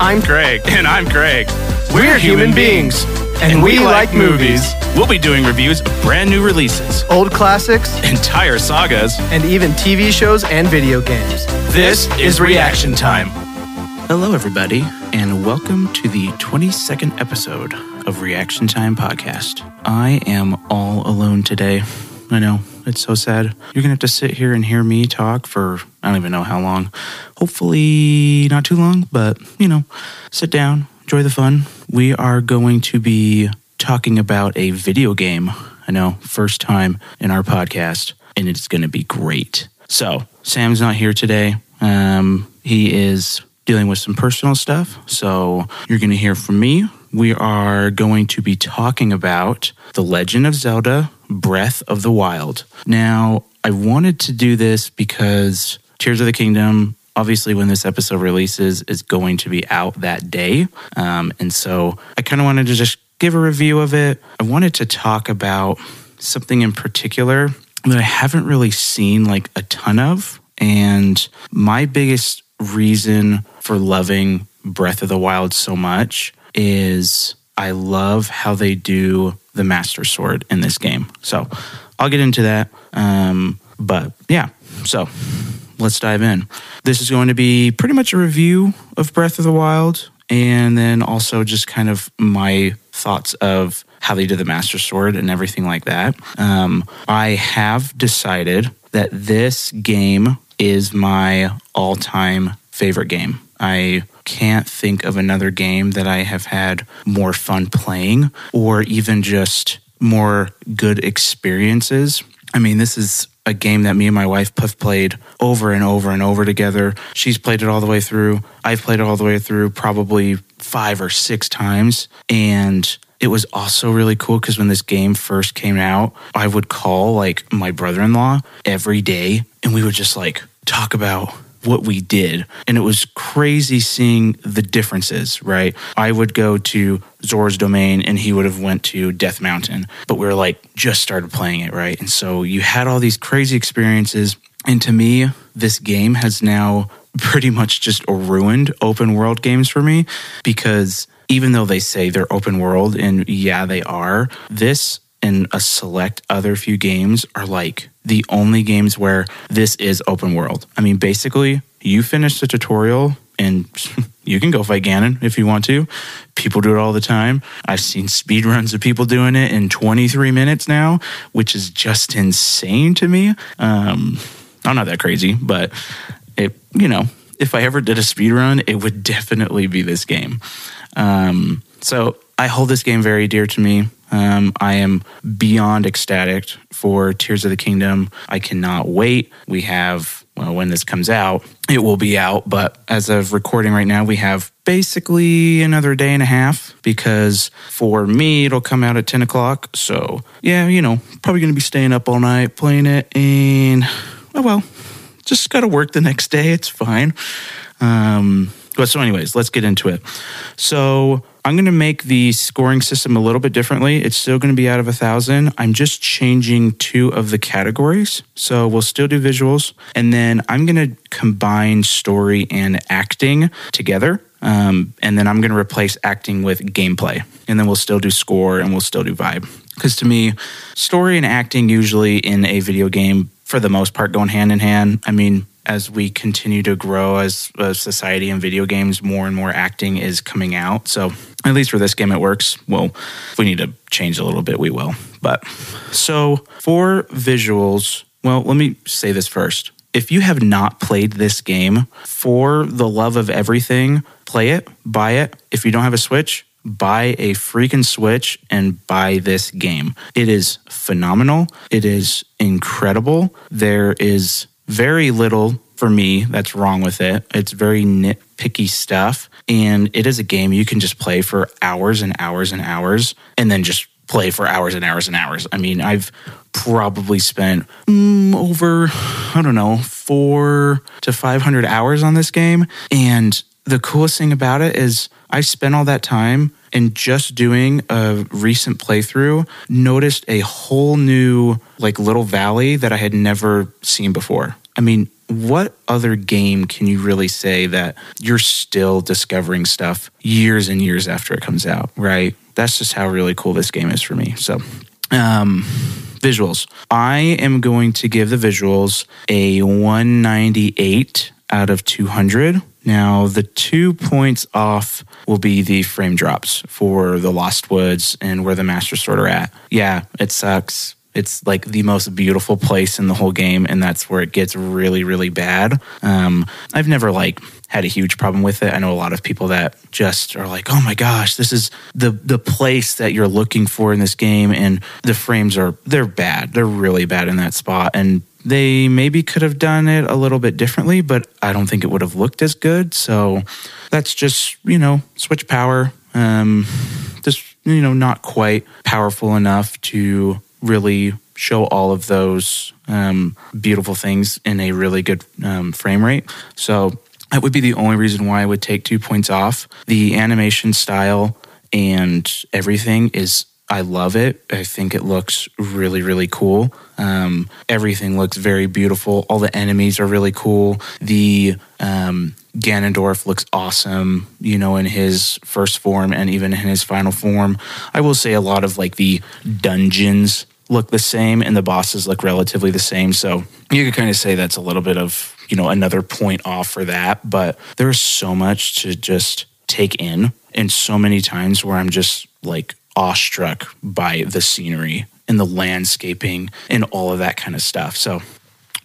I'm Craig. And I'm Craig. We're human beings, and we like movies. We'll be doing reviews of brand new releases, Old classics, entire sagas. and even TV shows and video games. This is Reaction Time. Hello, everybody, and welcome to the 22nd episode of Reaction Time Podcast. I am all alone today. I know, it's so sad. You're gonna have to sit here and hear me talk for I don't even know how long. Hopefully, not too long, but you know, sit down, enjoy the fun. We are going to be talking about a video game. I know, first time in our podcast, and it's gonna be great. So, Sam's not here today. Um, he is dealing with some personal stuff. So you're going to hear from me. We are going to be talking about The Legend of Zelda Breath of the Wild. Now, I wanted to do this because Tears of the Kingdom, obviously, when this episode releases, is going to be out that day. Um, and so I kind of wanted to just give a review of it. I wanted to talk about something in particular that I haven't really seen like a ton of. And my biggest reason for loving Breath of the Wild so much is I love how they do the Master Sword in this game. So I'll get into that. Um, but yeah, so let's dive in. This is going to be pretty much a review of Breath of the Wild and then also just kind of my thoughts of how they did the Master Sword and everything like that. Um, I have decided that this game is my all time favorite game. I can't think of another game that I have had more fun playing or even just more good experiences. I mean, this is a game that me and my wife have played over and over and over together. She's played it all the way through. I've played it all the way through probably five or six times. And it was also really cool because when this game first came out, I would call like my brother in law every day and we would just like talk about what we did. And it was crazy seeing the differences right? I would go to zora's domain and he would have went to death mountain but we were like just started playing it right? And so you had all these crazy experiences. And to me this game has now pretty much just ruined open world games for me because even though they say they're open world and yeah they are this and a select other few games are like the only games where this is open world. I mean, basically, you finish the tutorial and you can go fight Ganon if you want to. People do it all the time. I've seen speed runs of people doing it in 23 minutes now, which is just insane to me. Um, I'm not that crazy, but it, you know, if I ever did a speed run, it would definitely be this game. Um, so I hold this game very dear to me. Um, I am beyond ecstatic for Tears of the Kingdom. I cannot wait. We have, well, when this comes out, it will be out. But as of recording right now, we have basically another day and a half because for me, it'll come out at 10 o'clock. So, yeah, you know, probably going to be staying up all night playing it. And, oh, well, just got to work the next day. It's fine. Um, but so, anyways, let's get into it. So, I'm going to make the scoring system a little bit differently. It's still going to be out of a thousand. I'm just changing two of the categories. So we'll still do visuals. And then I'm going to combine story and acting together. Um, and then I'm going to replace acting with gameplay. And then we'll still do score and we'll still do vibe. Because to me, story and acting usually in a video game, for the most part, going hand in hand. I mean, as we continue to grow as a society and video games, more and more acting is coming out. So at least for this game, it works. Well, if we need to change a little bit, we will. But so for visuals, well, let me say this first. If you have not played this game, for the love of everything, play it, buy it. If you don't have a Switch, buy a freaking Switch and buy this game. It is phenomenal. It is incredible. There is very little for me that's wrong with it. It's very nitpicky stuff. And it is a game you can just play for hours and hours and hours and then just play for hours and hours and hours. I mean, I've probably spent mm, over, I don't know, four to 500 hours on this game. And the coolest thing about it is I spent all that time and just doing a recent playthrough, noticed a whole new, like, little valley that I had never seen before. I mean, what other game can you really say that you're still discovering stuff years and years after it comes out, right? That's just how really cool this game is for me. So, um, visuals. I am going to give the visuals a 198 out of 200. Now, the two points off will be the frame drops for the Lost Woods and where the Master Sword are at. Yeah, it sucks. It's like the most beautiful place in the whole game, and that's where it gets really, really bad. Um, I've never like had a huge problem with it. I know a lot of people that just are like, "Oh my gosh, this is the the place that you're looking for in this game," and the frames are they're bad. They're really bad in that spot, and they maybe could have done it a little bit differently, but I don't think it would have looked as good. So that's just you know switch power. Um, just you know not quite powerful enough to really show all of those um, beautiful things in a really good um, frame rate. So that would be the only reason why I would take two points off. The animation style and everything is, I love it. I think it looks really, really cool. Um, everything looks very beautiful. All the enemies are really cool. The um, Ganondorf looks awesome, you know, in his first form and even in his final form. I will say a lot of like the dungeons look the same and the bosses look relatively the same. So you could kind of say that's a little bit of, you know, another point off for that. But there's so much to just take in and so many times where I'm just like awestruck by the scenery and the landscaping and all of that kind of stuff. So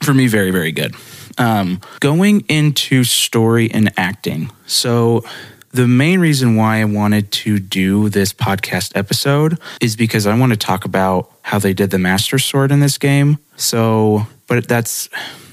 for me, very, very good. Um, going into story and acting. So the main reason why I wanted to do this podcast episode is because I want to talk about how they did the Master Sword in this game. So, but that's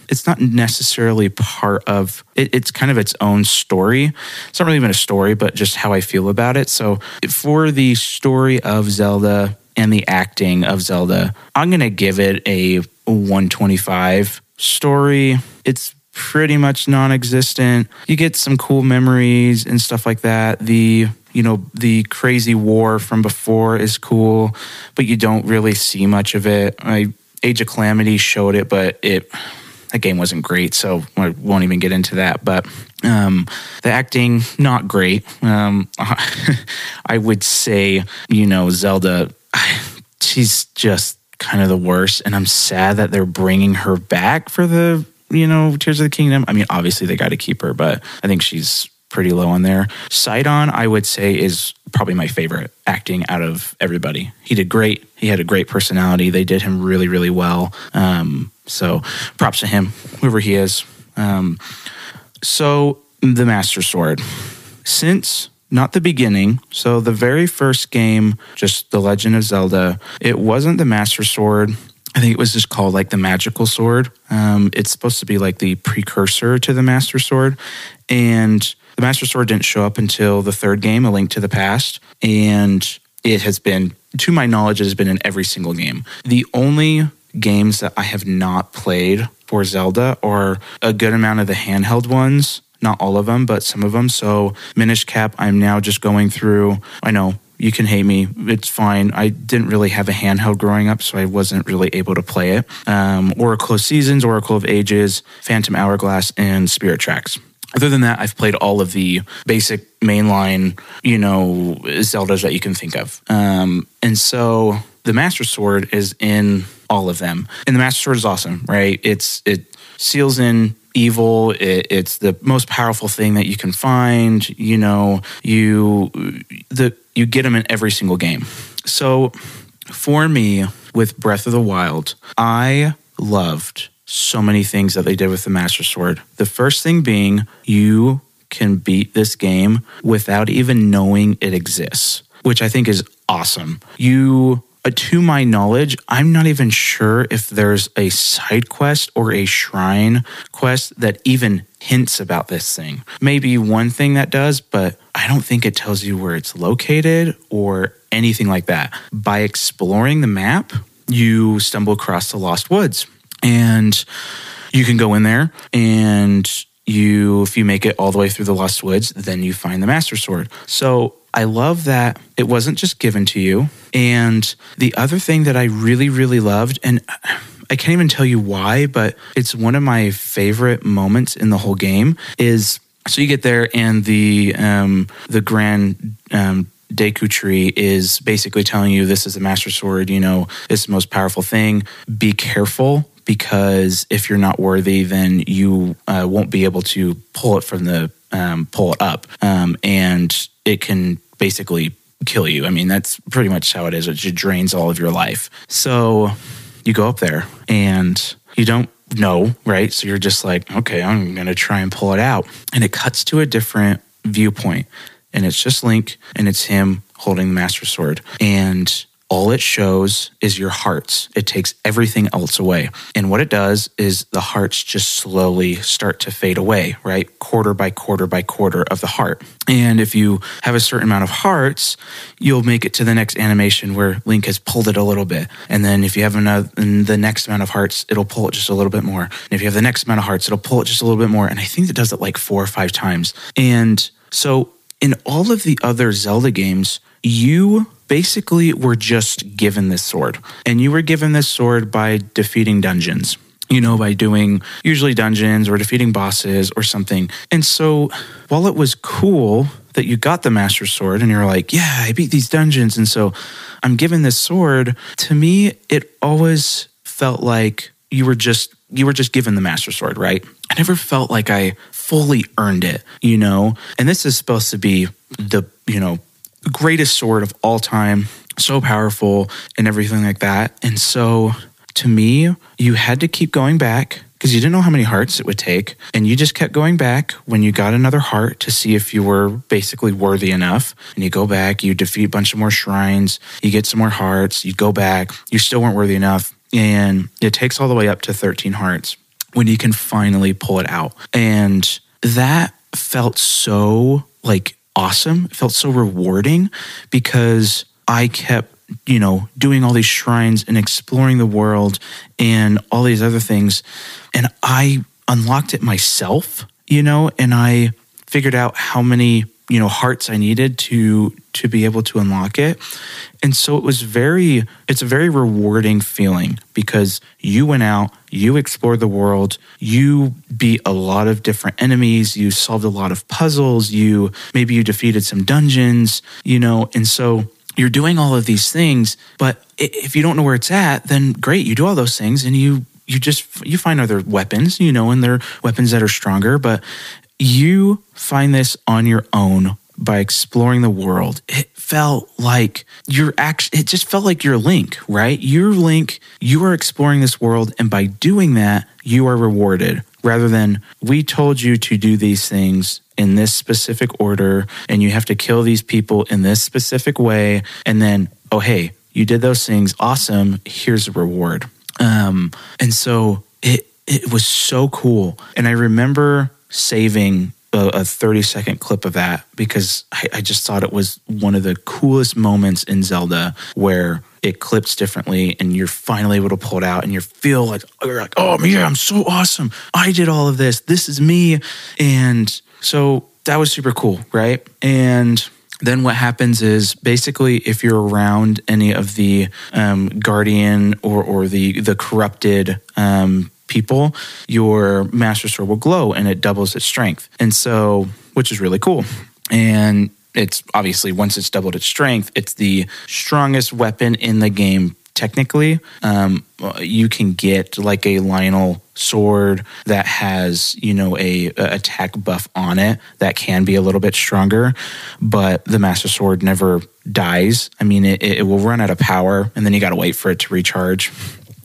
it's not necessarily part of it, it's kind of its own story. It's not really even a story, but just how I feel about it. So, for the story of Zelda and the acting of Zelda, I'm to give it a 125 story. It's pretty much non-existent. You get some cool memories and stuff like that. The you know the crazy war from before is cool, but you don't really see much of it. I Age of Calamity showed it, but it that game wasn't great, so I won't even get into that. But um, the acting not great. Um, I would say you know Zelda, she's just kind of the worst, and I'm sad that they're bringing her back for the you know, Tears of the Kingdom. I mean, obviously they got to keep her, but I think she's pretty low on there. Sidon, I would say, is probably my favorite acting out of everybody. He did great. He had a great personality. They did him really, really well. Um, so props to him, whoever he is. Um, so the Master Sword. Since not the beginning. So the very first game, just The Legend of Zelda, it wasn't the Master Sword. I think it was just called like the magical sword. Um, it's supposed to be like the precursor to the master sword. And the master sword didn't show up until the third game, A Link to the Past. And it has been, to my knowledge, it has been in every single game. The only games that I have not played for Zelda or a good amount of the handheld ones. Not all of them, but some of them. So, Minish Cap, I'm now just going through. I know you can hate me. It's fine. I didn't really have a handheld growing up, so I wasn't really able to play it. Um, Oracle of Seasons, Oracle of Ages, Phantom Hourglass, and Spirit Tracks. Other than that, I've played all of the basic mainline, you know, Zeldas that you can think of. Um, and so the Master Sword is in all of them. And the Master Sword is awesome, right? It's it seals in evil. It, it's the most powerful thing that you can find. You know, you the you get them in every single game. So for me, with Breath of the Wild, I loved so many things that they did with the Master Sword. The first thing being, you can beat this game without even knowing it exists, which I think is awesome. You uh, to my knowledge, I'm not even sure if there's a side quest or a shrine quest that even hints about this thing. Maybe one thing that does, but I don't think it tells you where it's located or anything like that. By exploring the map, you stumble across the Lost Woods and you can go in there and you if you make it all the way through the lost woods then you find the master sword so i love that it wasn't just given to you and the other thing that i really really loved and I can't even tell you why, but it's one of my favorite moments in the whole game. Is so you get there and the um, the grand um, Deku tree is basically telling you this is the Master Sword. You know, it's the most powerful thing. Be careful because if you're not worthy, then you uh, won't be able to pull it from the um, pull it up, um, and it can basically kill you. I mean, that's pretty much how it is. It just drains all of your life. So you go up there and you don't know, right? So you're just like, okay, I'm going to try and pull it out. And it cuts to a different viewpoint. And it's just Link and it's him holding the Master Sword. And all it shows is your hearts. It takes everything else away. And what it does is the hearts just slowly start to fade away, right? Quarter by quarter by quarter of the heart. And if you have a certain amount of hearts, you'll make it to the next animation where Link has pulled it a little bit. And then if you have another, the next amount of hearts, it'll pull it just a little bit more. And if you have the next amount of hearts, it'll pull it just a little bit more. And I think it does it like four or five times. And so in all of the other Zelda games, you basically were just given this sword. And you were given this sword by defeating dungeons. You know, by doing usually dungeons or defeating bosses or something. And so while it was cool that you got the Master Sword and you're like, yeah, I beat these dungeons. And so I'm given this sword, to me, it always felt like you were just you were just given the master sword right i never felt like i fully earned it you know and this is supposed to be the you know greatest sword of all time, so powerful and everything like that. And so to me, you had to keep going back because you didn't know how many hearts it would take. And you just kept going back when you got another heart to see if you were basically worthy enough. And you go back, you defeat a bunch of more shrines, you get some more hearts, you go back, you still weren't worthy enough. And it takes all the way up to 13 hearts when you can finally pull it out. And that felt so like awesome. It felt so rewarding because I kept, you know, doing all these shrines and exploring the world and all these other things. And I unlocked it myself, you know, and I figured out how many you know hearts I needed to to be able to unlock it. And so it was very it's a very rewarding feeling because you went out, you explored the world, you beat a lot of different enemies, you solved a lot of puzzles, you maybe you defeated some dungeons, you know, and so you're doing all of these things, but if you don't know where it's at, then great, you do all those things and you you just you find other weapons, you know, and they're weapons that are stronger, but you find this on your own by exploring the world. It felt like you're actually, it just felt like you're Link, right? You're Link, you are exploring this world, and by doing that, you are rewarded rather than we told you to do these things in this specific order and you have to kill these people in this specific way. And then, oh, hey, you did those things. Awesome. Here's a reward. Um, and so it, it was so cool. And I remember saving a, a 30 second clip of that because I, I just thought it was one of the coolest moments in Zelda where it clips differently and you're finally able to pull it out and you feel like you're like oh yeah i'm so awesome. I did all of this. This is me. And so that was super cool right? And then what happens is basically if you're around any of the um, guardian or, or the the corrupted um, people, your master sword will glow and it doubles its strength. And so, which is really cool. And it's obviously once it's doubled its strength, it's the strongest weapon in the game. Technically, um, you can get like a Lynel sword that has you know a, a, attack buff on it that can be a little bit stronger, but the Master Sword never dies. I mean, it, it will run out of power, and then you got to wait for it to recharge.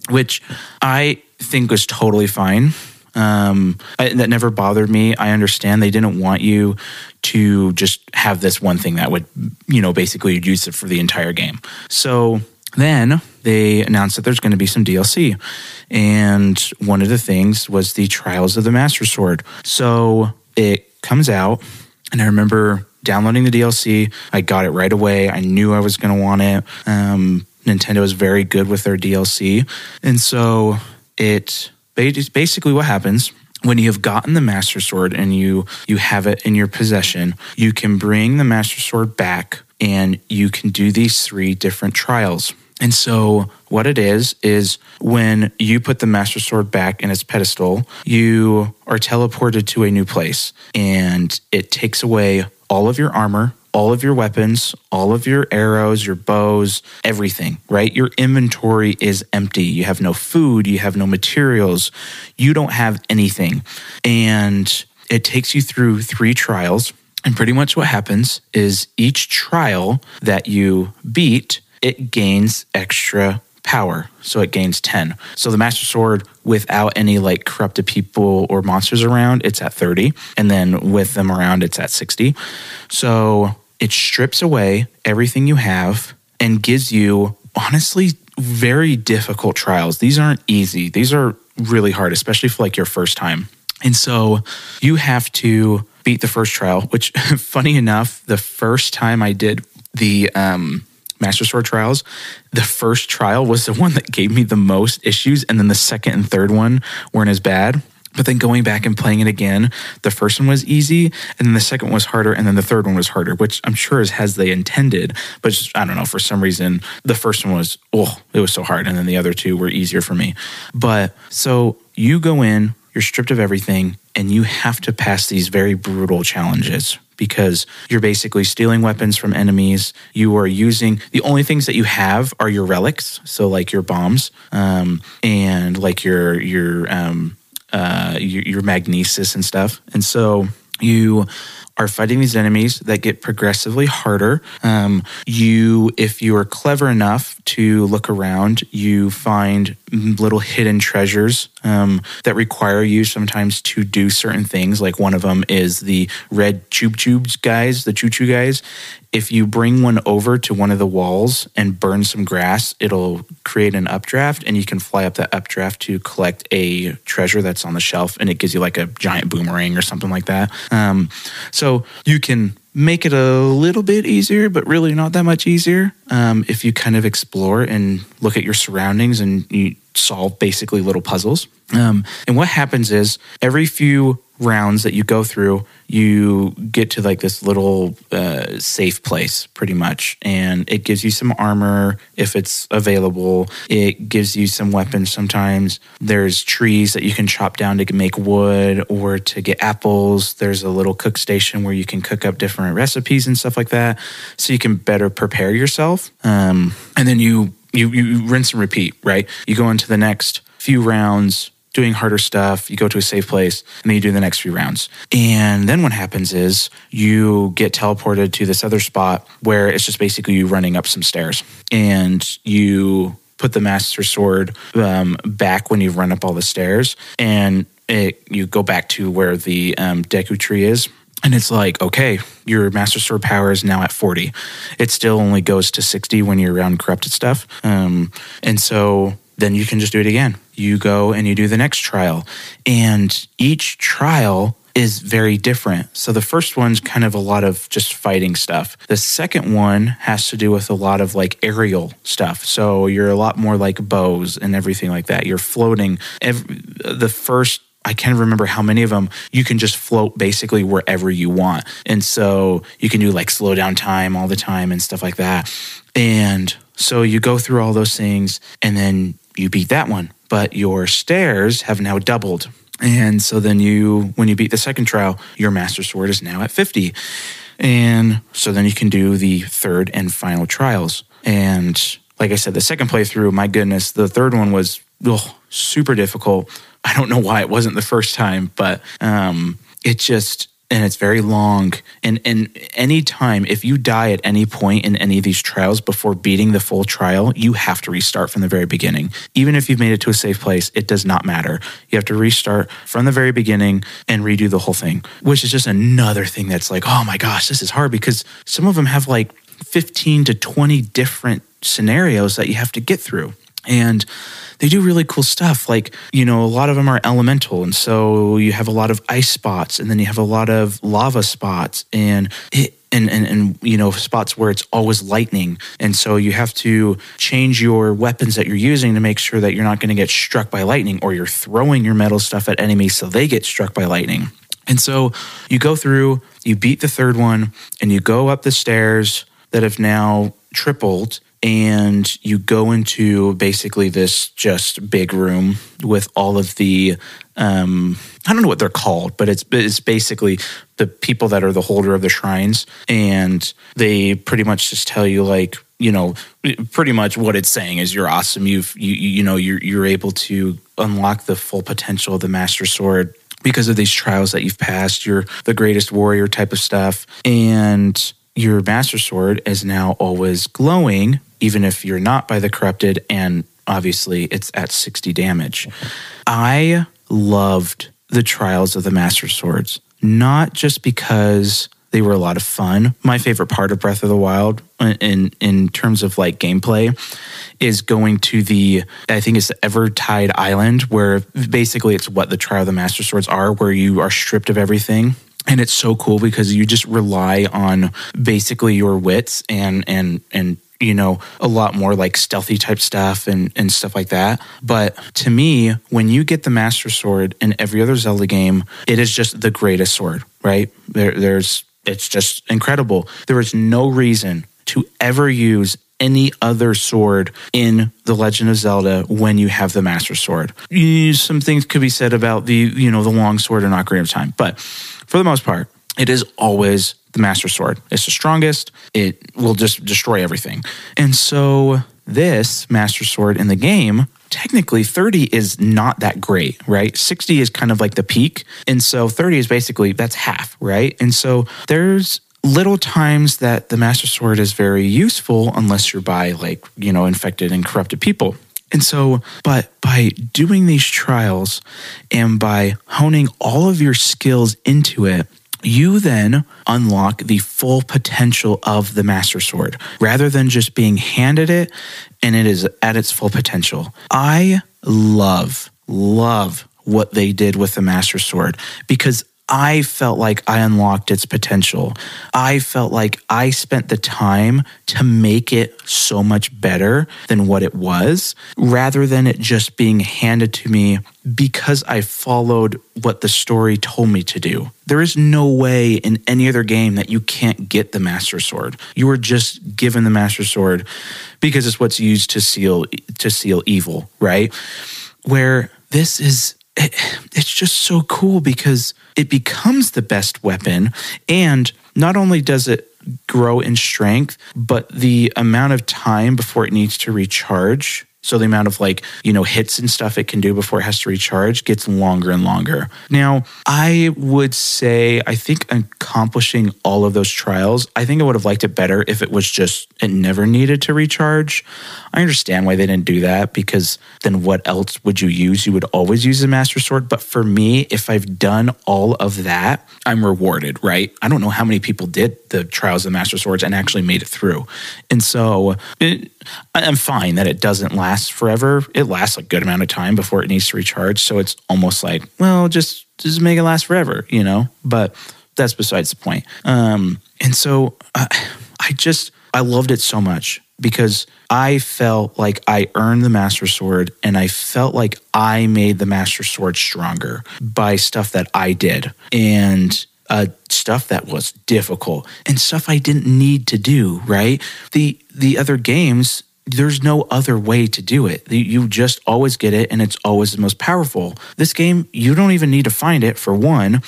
Which I think was totally fine. Um, I, that never bothered me. I understand they didn't want you to just have this one thing that would, you know, basically use it for the entire game. So then they announced that there's going to be some DLC. And one of the things was the Trials of the Master Sword. So it comes out, and I remember downloading the DLC. I got it right away. I knew I was going to want it. Um, Nintendo is very good with their DLC. And so it basically what happens when you have gotten the master sword and you you have it in your possession you can bring the master sword back and you can do these three different trials. And so, what it is, is when you put the Master Sword back in its pedestal, you are teleported to a new place and it takes away all of your armor, all of your weapons, all of your arrows, your bows, everything, right? Your inventory is empty. You have no food, you have no materials, you don't have anything. And it takes you through three trials. And pretty much what happens is each trial that you beat, it gains extra power. So it gains 10. So the Master Sword, without any like corrupted people or monsters around, it's at 30. And then with them around, it's at 60. So it strips away everything you have and gives you, honestly, very difficult trials. These aren't easy. These are really hard, especially for like your first time. And so you have to beat the first trial, which funny enough, the first time I did the um, Master Sword trials, the first trial was the one that gave me the most issues. And then the second and third one weren't as bad. But then going back and playing it again, the first one was easy, and then the second one was harder, and then the third one was harder, which I'm sure is as they intended. But just, I don't know, for some reason, the first one was, oh, it was so hard, and then the other two were easier for me. But so you go in, you're stripped of everything, and you have to pass these very brutal challenges because you're basically stealing weapons from enemies. You are using the only things that you have are your relics, so like your bombs um, and like your your um, uh, your, your magnesis and stuff. And so you are fighting these enemies that get progressively harder. Um, you, if you are clever enough to look around, you find little hidden treasures um, that require you sometimes to do certain things. Like one of them is the red choo tubes guys, the Chuchu guys. If you bring one over to one of the walls and burn some grass, it'll create an updraft, and you can fly up that updraft to collect a treasure that's on the shelf, and it gives you like a giant boomerang or something like that. Um, so you can make it a little bit easier, but really not that much easier um, if you kind of explore and look at your surroundings and you solve basically little puzzles. Um, and what happens is every few rounds that you go through, you get to like this little uh, safe place pretty much. And it gives you some armor if it's available. It gives you some weapons sometimes. There's trees that you can chop down to make wood or to get apples. There's a little cook station where you can cook up different recipes and stuff like that. So you can better prepare yourself. Um, and then you, you, you rinse and repeat, right? You go into the next few rounds doing harder stuff. You go to a safe place and then you do the next few rounds. And then what happens is you get teleported to this other spot where it's just basically you running up some stairs and you put the master sword um, back when you've run up all the stairs and it, you go back to where the um, Deku tree is. And it's like, okay, your master sword power is now at 40. It still only goes to 60 when you're around corrupted stuff. Um, and so then you can just do it again. You go and you do the next trial. And each trial is very different. So the first one's kind of a lot of just fighting stuff. The second one has to do with a lot of like aerial stuff. So you're a lot more like bows and everything like that. You're floating. Every, the first I can't remember how many of them you can just float basically wherever you want. And so you can do like slow down time all the time and stuff like that. And so you go through all those things and then you beat that one, but your stairs have now doubled. And so then you, when you beat the second trial, your master sword is now at 50. And so then you can do the third and final trials. And like I said, the second playthrough, my goodness, the third one was ugh, super difficult. I don't know why it wasn't the first time, but um, it just and it's very long. And and any time if you die at any point in any of these trials before beating the full trial, you have to restart from the very beginning. Even if you've made it to a safe place, it does not matter. You have to restart from the very beginning and redo the whole thing, which is just another thing that's like, oh my gosh, this is hard because some of them have like 15 to 20 different scenarios that you have to get through. And they do really cool stuff. Like, you know, a lot of them are elemental. And so you have a lot of ice spots and then you have a lot of lava spots and it, and, and, and you know spots where it's always lightning and so you have to change your weapons that you're using to make sure that you're not going to get struck by lightning or you're throwing your metal stuff at enemies so they get struck by lightning and so you go through you beat the third one and you go up the stairs that have now tripled and you go into basically this just big room with all of the um, I don't know what they're called, but it's it's basically the people that are the holder of the shrines, and they pretty much just tell you like you know pretty much what it's saying is you're awesome. You've you you know you're you're able to unlock the full potential of the master sword because of these trials that you've passed. You're the greatest warrior type of stuff, and your master sword is now always glowing, even if you're not by the corrupted, and obviously it's at 60 damage. I loved the trials of the master swords, not just because they were a lot of fun. My favorite part of Breath of the Wild in in terms of like gameplay is going to the I think it's the Eventide Island where basically it's what the trial of the master swords are where you are stripped of everything and it's so cool because you just rely on basically your wits and and and you know a lot more like stealthy type stuff and and stuff like that. But to me when you get the master sword in every other zelda game it is just the greatest sword right? There, there's it's just incredible. There is no reason to ever use any other sword in the legend of zelda when you have the master sword. Some things could be said about the you know the long sword and ocarina of time but for the most part it is always the Master Sword. It's the strongest. It will just destroy everything. And so this Master Sword in the game, technically 30 is not that great, right? 60 is kind of like the peak. And so 30 is basically that's half, right? And so there's little times that the Master Sword is very useful unless you're by like, you know, infected and corrupted people. And so, but by doing these trials and by honing all of your skills into it, you then unlock the full potential of the Master Sword rather than just being handed it and it is at its full potential. I love, love what they did with the Master Sword because I felt like I unlocked its potential. I felt like I spent the time to make it so much better than what it was, rather than it just being handed to me because I followed what the story told me to do. There is no way in any other game that you can't get the Master Sword. You are just given the Master Sword because it's what's used to seal to seal evil, right? Where this is it, it's just so cool because it becomes the best weapon. And not only does it grow in strength, but the amount of time before it needs to recharge so the amount of like, you know, hits and stuff it can do before it has to recharge gets longer and longer. Now, I would say, I think accomplishing all of those trials, I think I would have liked it better if it was just, it never needed to recharge. I understand why they didn't do that because then what else would you use? You would always use the Master Sword. But for me, if I've done all of that, I'm rewarded, right? I don't know how many people did the trials of the Master Swords and actually made it through. And so it, I'm fine that it doesn't last forever. It lasts a good amount of time before it needs to recharge. So it's almost like, well, just just make it last forever, you know. But that's besides the point. Um, and so uh, I just I loved it so much because I felt like I earned the Master Sword and I felt like I made the Master Sword stronger by stuff that I did. And uh, stuff that was difficult and stuff I didn't need to do. Right? The the other games, there's no other way to do it. You just always get it, and it's always the most powerful. This game, you don't even need to find it. For one,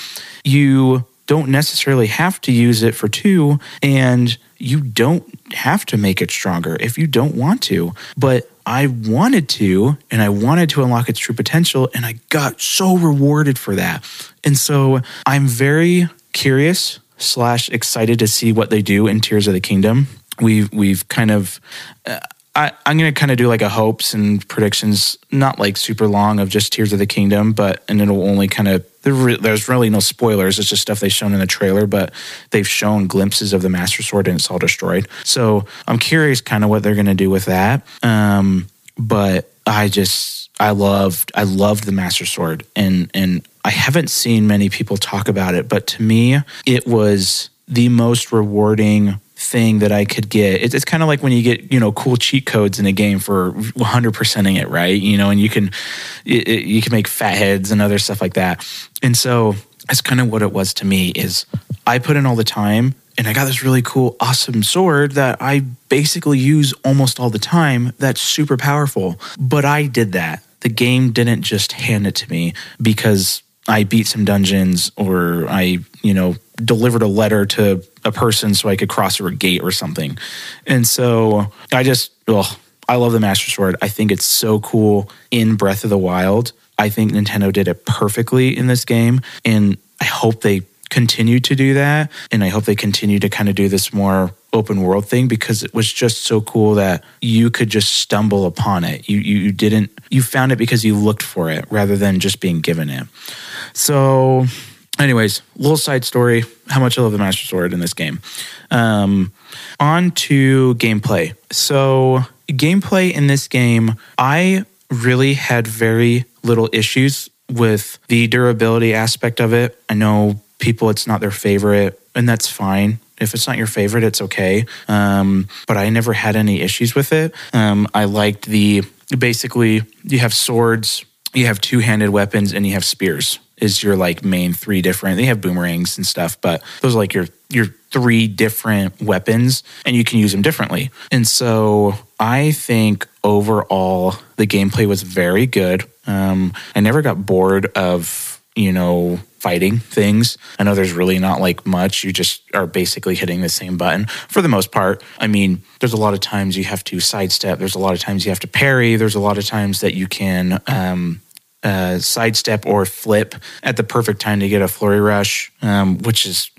you don't necessarily have to use it for two, and you don't have to make it stronger if you don't want to. But I wanted to, and I wanted to unlock its true potential, and I got so rewarded for that. And so I'm very curious slash excited to see what they do in Tears of the Kingdom. We've we've kind of. Uh, I, am going to kind of do like a hopes and predictions, not like super long of just Tears of the Kingdom, but and it'll only kind of there's really no spoilers. It's just stuff they've shown in the trailer, but they've shown glimpses of the Master Sword and it's all destroyed. So I'm curious, kind of what they're going to do with that. Um, but I just I loved I loved the Master Sword, and and I haven't seen many people talk about it, but to me, it was the most rewarding thing that I could get. It's, it's kind of like when you get, you know, cool cheat codes in a game for 100%ing it, right? You know, and you can it, it, you can make fat heads and other stuff like that. And so that's kind of what it was to me is I put in all the time and I got this really cool, awesome sword that I basically use almost all the time. That's super powerful. But I did that. The game didn't just hand it to me because I beat some dungeons or I, you know, delivered a letter to a person so I could cross a gate or something. And so I just, oh, I love the Master Sword. I think it's so cool in Breath of the Wild. I think Nintendo did it perfectly in this game. And I hope they continue to do that. And I hope they continue to kind of do this more open world thing because it was just so cool that you could just stumble upon it. You, you, you didn't, you found it because you looked for it rather than just being given it. So, anyways, little side story how much I love the Master Sword in this game. Um, on to gameplay. So, gameplay in this game, I really had very little issues with the durability aspect of it. I know people it's not their favorite, and that's fine. If it's not your favorite, it's okay. Um, but I never had any issues with it. Um, I liked the basically you have swords, you have two handed weapons, and you have spears. Is your like main three different? They have boomerangs and stuff, but those are like your your three different weapons, and you can use them differently. And so I think overall the gameplay was very good. Um, I never got bored of you know fighting things. I know there's really not like much. You just are basically hitting the same button for the most part. I mean, there's a lot of times you have to sidestep. There's a lot of times you have to parry. There's a lot of times that you can um, uh, sidestep or flip at the perfect time to get a flurry rush, um, which is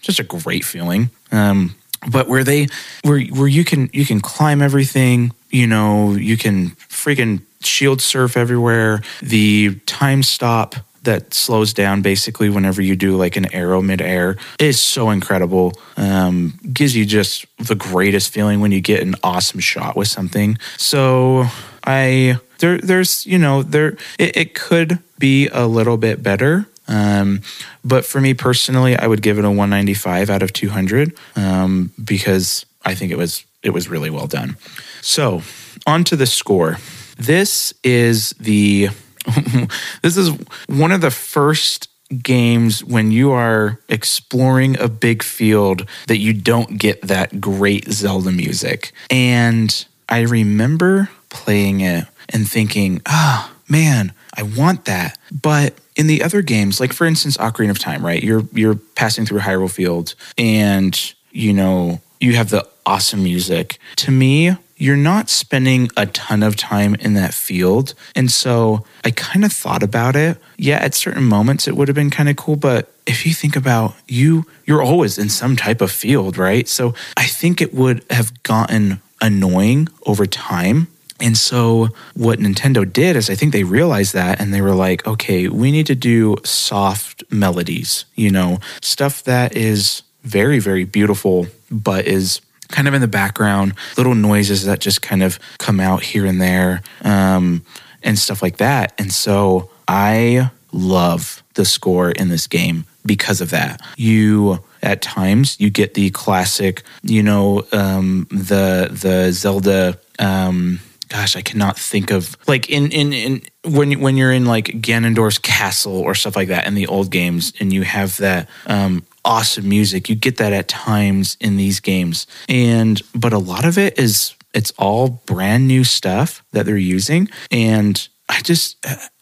just a great feeling. Um, but where they where where you can you can climb everything, you know, you can freaking shield surf everywhere. The time stop that slows down basically whenever you do like an arrow midair is so incredible. Um, gives you just the greatest feeling when you get an awesome shot with something. So I there there's you know there it, it could be a little bit better. Um, but for me personally, I would give it a 195 out of 200 um, because I think it was it was really well done. So on to the score. This is the this is one of the first games when you are exploring a big field that you don't get that great Zelda music. And I remember playing it and thinking, ah, oh, man, I want that. But in the other games, like for instance, Ocarina of Time, right? You're you're passing through Hyrule Field and you know, you have the awesome music. To me, you're not spending a ton of time in that field. And so I kind of thought about it. Yeah, at certain moments it would have been kind of cool, but if you think about you, you're always in some type of field, right? So I think it would have gotten annoying over time. And so what Nintendo did is I think they realized that and they were like, okay, we need to do soft melodies, you know, stuff that is very, very beautiful, but is kind of in the background, little noises that just kind of come out here and there, um, and stuff like that. And so I love the score in this game because of that. You at times you get the classic, you know, um, the the Zelda. Um, gosh, I cannot think of like in in in when when you're in like Ganondorf's castle or stuff like that in the old games, and you have that um, awesome music. You get that at times in these games. And but a lot of it is it's all brand new stuff that they're using and I just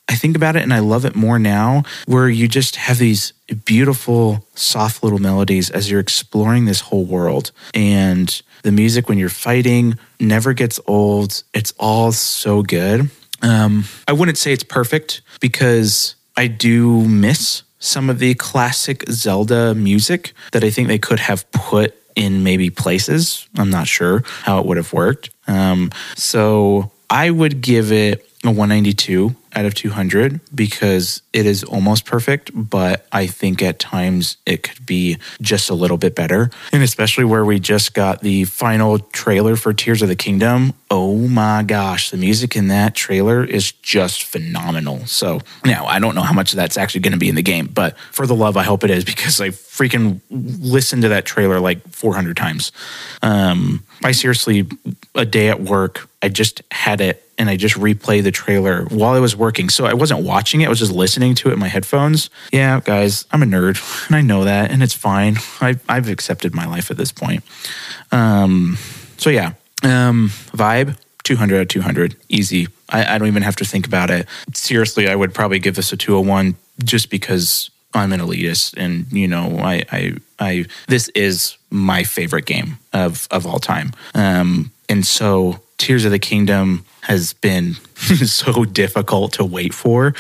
I think about it and I love it more now where you just have these beautiful soft little melodies as you're exploring this whole world and the music when you're fighting never gets old. It's all so good. Um, I wouldn't say it's perfect because I do miss some of the classic Zelda music that I think they could have put in maybe places. I'm not sure how it would have worked. Um, so I would give it a 192 out of 200 because it is almost perfect, but I think at times it could be just a little bit better. And especially where we just got the final trailer for Tears of the Kingdom. Oh my gosh, the music in that trailer is just phenomenal. So now I don't know how much of that's actually going to be in the game, but for the love, I hope it is because I freaking listened to that trailer like 400 times. Um, I seriously, a day at work, I just had it and I just replay the trailer while I was working. So I wasn't watching it, I was just listening to it in my headphones. Yeah, guys, I'm a nerd and I know that and it's fine. I, I've accepted my life at this point. Um, so yeah, um, vibe 200 out of 200, easy. I, I don't even have to think about it. Seriously, I would probably give this a 201 just because I'm an elitist and you know I I I this is my favorite game of of all time. Um and so Tears of the Kingdom has been so difficult to wait for.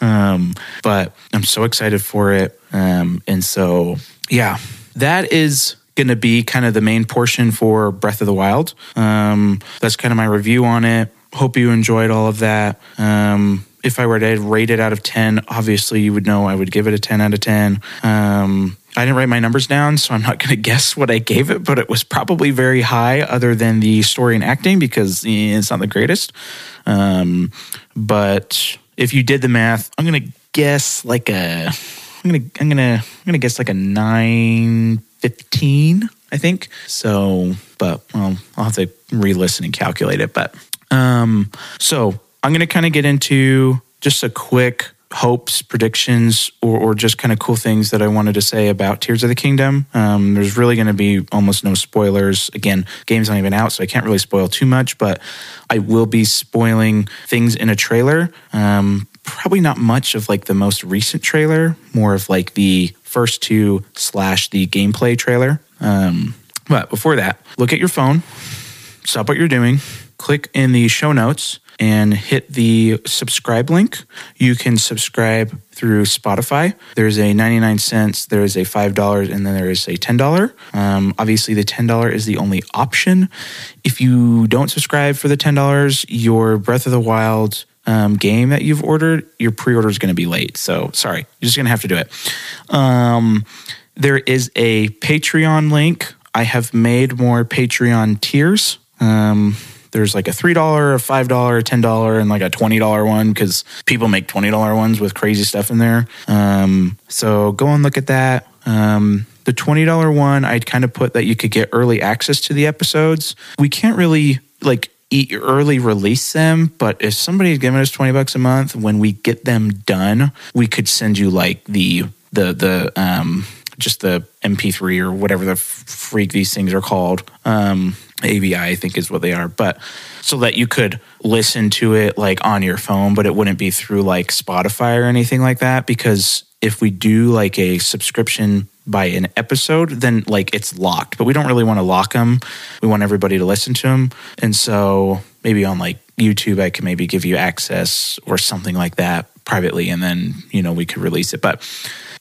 Um but I'm so excited for it. Um and so yeah, that is going to be kind of the main portion for Breath of the Wild. Um that's kind of my review on it. Hope you enjoyed all of that. Um if I were to rate it out of 10, obviously you would know I would give it a 10 out of 10. Um, I didn't write my numbers down, so I'm not going to guess what I gave it, but it was probably very high, other than the story and acting, because it's not the greatest. Um, but if you did the math, I'm going to guess like a, I'm going to, I'm going to, I'm going to guess like a 915, I think. So, but well, I'll have to re-listen and calculate it. But um, so I'm going to kind of get into just a quick hopes, predictions, or, or just kind of cool things that I wanted to say about Tears of the Kingdom. Um, there's really going to be almost no spoilers. Again, game's not even out, so I can't really spoil too much, but I will be spoiling things in a trailer. Um, probably not much of like the most recent trailer, more of like the first two slash the gameplay trailer. Um, but before that, look at your phone, stop what you're doing, click in the show notes and hit the subscribe link. You can subscribe through Spotify. There's a 99 cents, there is a $5, and then there is a $10. Um, obviously, the $10 is the only option. If you don't subscribe for the $10, your Breath of the Wild um, game that you've ordered, your pre order is going to be late. So, sorry, you're just going to have to do it. Um, there is a Patreon link. I have made more Patreon tiers. Um, there's like a $3, a $5, a $10, and like a $20 one because people make $20 ones with crazy stuff in there. Um, so go and look at that. Um, the $20 one, I'd kind of put that you could get early access to the episodes. We can't really like eat early release them, but if somebody's giving us 20 bucks a month, when we get them done, we could send you like the, the, the, um, just the MP3 or whatever the freak these things are called. Um, AVI, I think is what they are, but so that you could listen to it like on your phone, but it wouldn't be through like Spotify or anything like that. Because if we do like a subscription by an episode, then like it's locked, but we don't really want to lock them. We want everybody to listen to them. And so maybe on like YouTube, I can maybe give you access or something like that privately, and then, you know, we could release it. But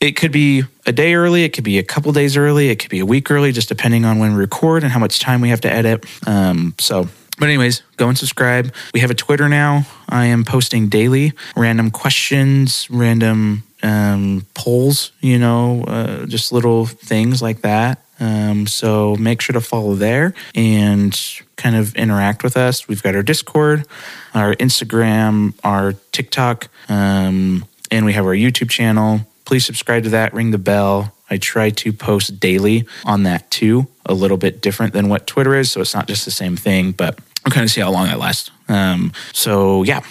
it could be a day early, it could be a couple days early, it could be a week early, just depending on when we record and how much time we have to edit. Um, so, but anyways, go and subscribe. We have a Twitter now. I am posting daily random questions, random um, polls, you know, uh, just little things like that. Um, so make sure to follow there and kind of interact with us. We've got our Discord, our Instagram, our TikTok, um, and we have our YouTube channel please subscribe to that, ring the bell. I try to post daily on that too, a little bit different than what Twitter is. So it's not just the same thing, but I'm kind of see how long that lasts. Um, so yeah.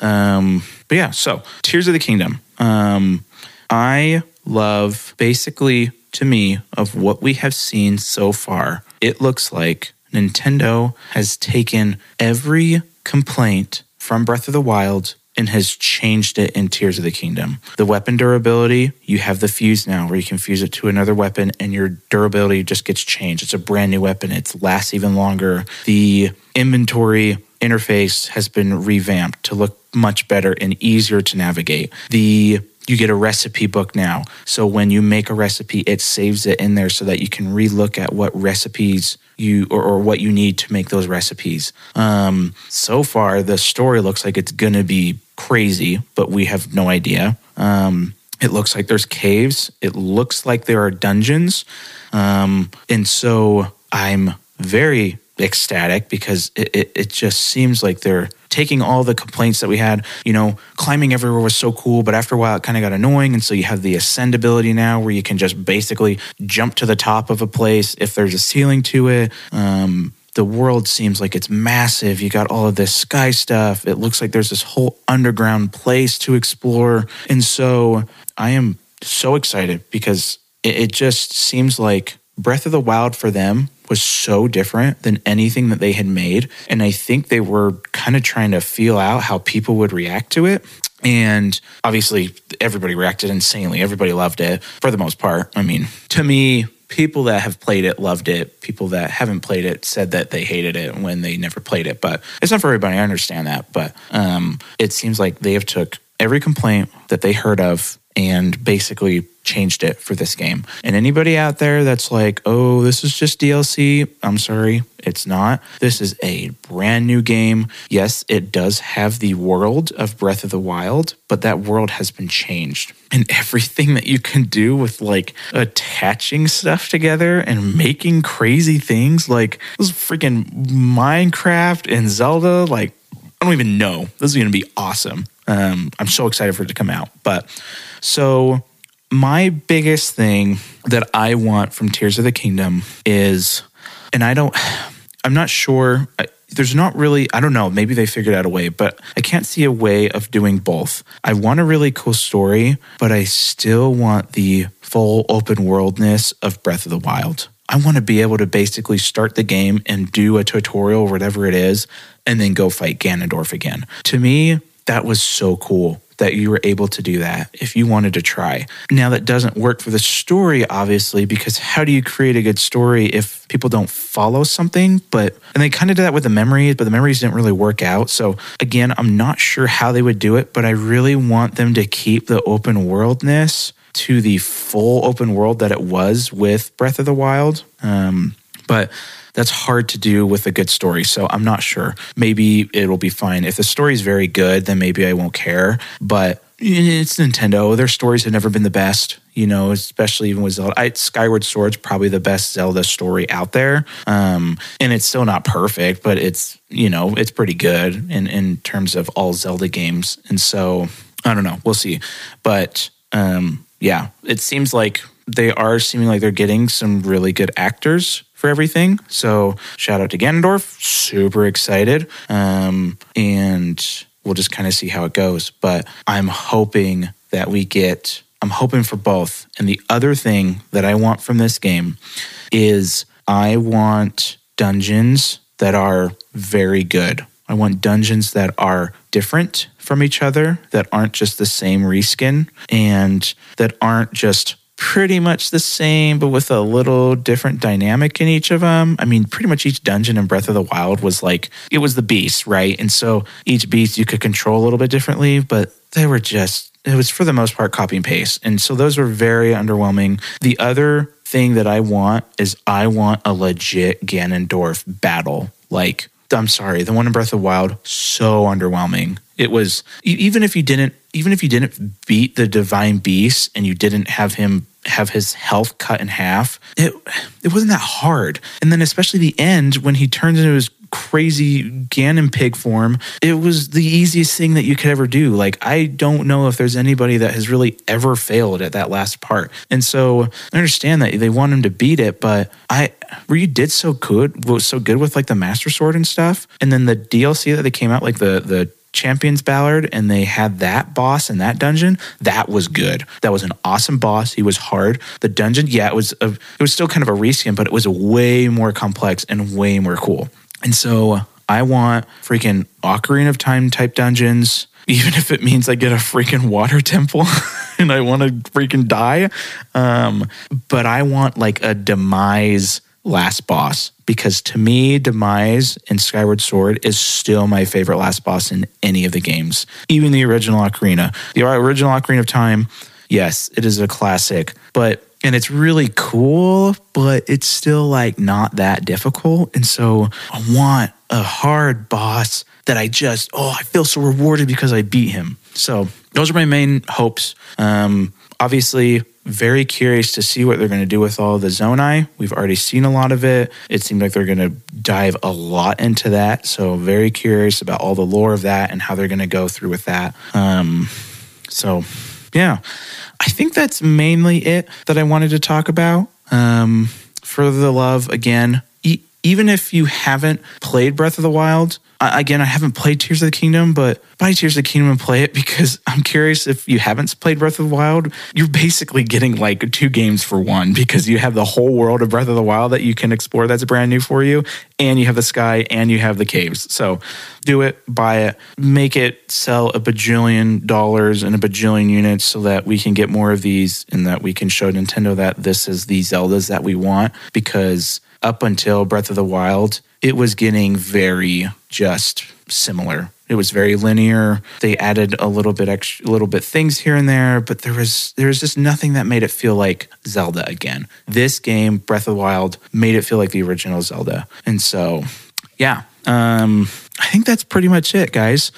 Um, but yeah, so Tears of the Kingdom. Um, I love basically to me of what we have seen so far. It looks like Nintendo has taken every complaint from Breath of the Wild and has changed it in Tears of the Kingdom. The weapon durability, you have the fuse now where you can fuse it to another weapon and your durability just gets changed. It's a brand new weapon, it lasts even longer. The inventory interface has been revamped to look much better and easier to navigate. The you get a recipe book now. So when you make a recipe, it saves it in there so that you can relook at what recipes you or, or what you need to make those recipes. Um, so far, the story looks like it's going to be crazy, but we have no idea. Um, it looks like there's caves. It looks like there are dungeons. Um, and so I'm very ecstatic because it, it, it, just seems like they're taking all the complaints that we had. You know, climbing everywhere was so cool, but after a while it kind of got annoying. And so you have the ascend ability now where you can just basically jump to the top of a place if there's a ceiling to it. Um, the world seems like it's massive. You got all of this sky stuff. It looks like there's this whole underground place to explore. And so I am so excited because it, it just seems like Breath of the Wild for them was so different than anything that they had made. And I think they were kind of trying to feel out how people would react to it. And obviously, everybody reacted insanely. Everybody loved it for the most part. I mean, to me, people that have played it loved it. People that haven't played it said that they hated it when they never played it. But it's not for everybody. I understand that. But um, it seems like they have took every complaint that they heard of and basically changed it for this game. And anybody out there that's like, oh, this is just DLC, I'm sorry, it's not. This is a brand new game. Yes, it does have the world of Breath of the Wild, but that world has been changed. And everything that you can do with like attaching stuff together and making crazy things like this freaking Minecraft and Zelda, like, I don't even know. This is going to be awesome. Um, I'm so excited for it to come out. But so my biggest thing that I want from Tears of the Kingdom is, and I don't, I'm not sure. I, there's not really, I don't know, maybe they figured out a way, but I can't see a way of doing both. I want a really cool story, but I still want the full open worldness of Breath of the Wild. I want to be able to basically start the game and do a tutorial, whatever it is, and then go fight Ganondorf again. To me, that was so cool that you were able to do that if you wanted to try. Now, that doesn't work for the story, obviously, because how do you create a good story if people don't follow something? But, and they kind of did that with the memories, but the memories didn't really work out. So, again, I'm not sure how they would do it, but I really want them to keep the open worldness to the full open world that it was with Breath of the Wild. Um, but that's hard to do with a good story. So I'm not sure. Maybe it'll be fine. If the story's very good, then maybe I won't care. But it's Nintendo. Their stories have never been the best, you know, especially even with Zelda. I, Skyward Sword's probably the best Zelda story out there. Um, and it's still not perfect, but it's, you know, it's pretty good in, in terms of all Zelda games. And so I don't know. We'll see. But um, yeah, it seems like they are seeming like they're getting some really good actors for everything. So shout out to Ganondorf, super excited. Um, and we'll just kind of see how it goes. But I'm hoping that we get, I'm hoping for both. And the other thing that I want from this game is I want dungeons that are very good. I want dungeons that are different from each other, that aren't just the same reskin, and that aren't just pretty much the same, but with a little different dynamic in each of them. I mean, pretty much each dungeon in Breath of the Wild was like, it was the beast, right? And so each beast you could control a little bit differently, but they were just, it was for the most part copy and paste. And so those were very underwhelming. The other thing that I want is I want a legit Ganondorf battle. Like, I'm sorry, the one in Breath of the Wild, so underwhelming. It was even if you didn't even if you didn't beat the divine beast and you didn't have him have his health cut in half. It it wasn't that hard. And then especially the end when he turns into his crazy Ganon pig form, it was the easiest thing that you could ever do. Like I don't know if there's anybody that has really ever failed at that last part. And so I understand that they want him to beat it, but I you did so good was so good with like the Master Sword and stuff. And then the DLC that they came out, like the the Champions Ballad and they had that boss in that dungeon, that was good. That was an awesome boss. He was hard. The dungeon, yeah, it was a, it was still kind of a reskin, but it was way more complex and way more cool. And so I want freaking Ocarina of Time type dungeons, even if it means I get a freaking water temple and I want to freaking die. Um, but I want like a demise last boss because to me, Demise in Skyward Sword is still my favorite last boss in any of the games, even the original Ocarina. The original Ocarina of Time, yes, it is a classic, but and it's really cool, but it's still like not that difficult. And so I want a hard boss that I just, oh, I feel so rewarded because I beat him. So those are my main hopes. Um, obviously, very curious to see what they're going to do with all the Zonai. We've already seen a lot of it. It seems like they're going to dive a lot into that. So, very curious about all the lore of that and how they're going to go through with that. Um, so, yeah, I think that's mainly it that I wanted to talk about. Um, for the love, again, even if you haven't played Breath of the Wild, I, again, I haven't played Tears of the Kingdom, but buy Tears of the Kingdom and play it because I'm curious if you haven't played Breath of the Wild, you're basically getting like two games for one because you have the whole world of Breath of the Wild that you can explore that's brand new for you, and you have the sky and you have the caves. So do it, buy it, make it sell a bajillion dollars and a bajillion units so that we can get more of these and that we can show Nintendo that this is the Zeldas that we want because up until Breath of the Wild, it was getting very just similar. It was very linear. They added a little bit extra, a little bit things here and there, but there was there was just nothing that made it feel like Zelda again. This game, Breath of the Wild, made it feel like the original Zelda, and so yeah, um, I think that's pretty much it, guys.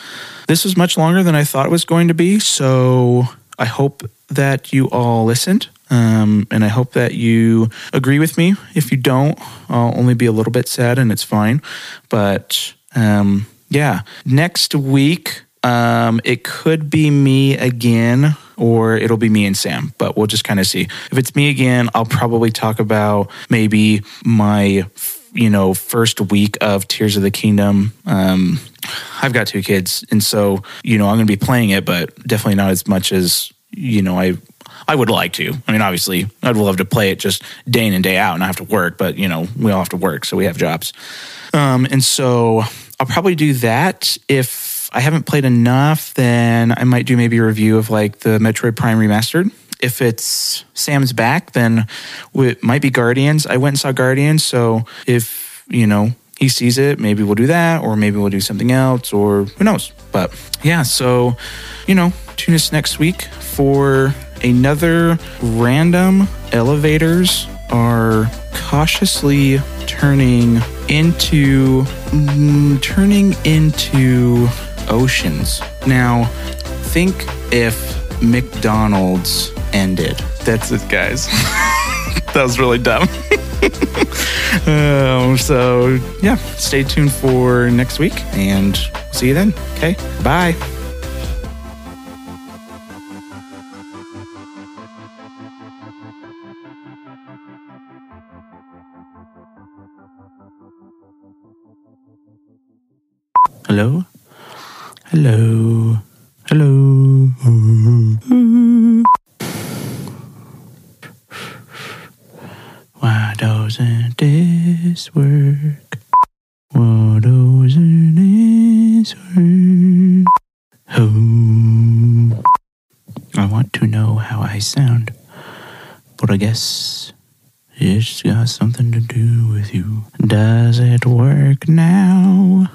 This was much longer than I thought it was going to be, so I hope that you all listened. Um, and I hope that you agree with me. If you don't, I'll only be a little bit sad and it's fine. But um, yeah, next week, um, it could be me again or it'll be me and Sam, but we'll just kind of see. If it's me again, I'll probably talk about maybe my you know first week of Tears of the Kingdom. Um, I've got two kids, and so you know I'm going to be playing it, but definitely not as much as you know I I would like to. I mean, obviously, I'd love to play it just day in and day out and I have to work, but you know, we all have to work, so we have jobs. Um, and so I'll probably do that. If I haven't played enough, then I might do maybe a review of like the Metroid Prime Remastered. If it's Sam's back, then it might be Guardians. I went and saw Guardians, so if you know he sees it, maybe we'll do that, or maybe we'll do something else, or who knows. But yeah, so you know, tune us next week for another random elevators are cautiously turning into mm, turning into oceans. Now, think if McDonald's ended. That's it, guys. that was really dumb. um, so, yeah, stay tuned for next week and see you then. Okay, bye. Hello? Hello? Hello? Why doesn't this work? Why doesn't this work? Oh, I want to know how I sound, but I guess it's got something to do with you. Does it work now?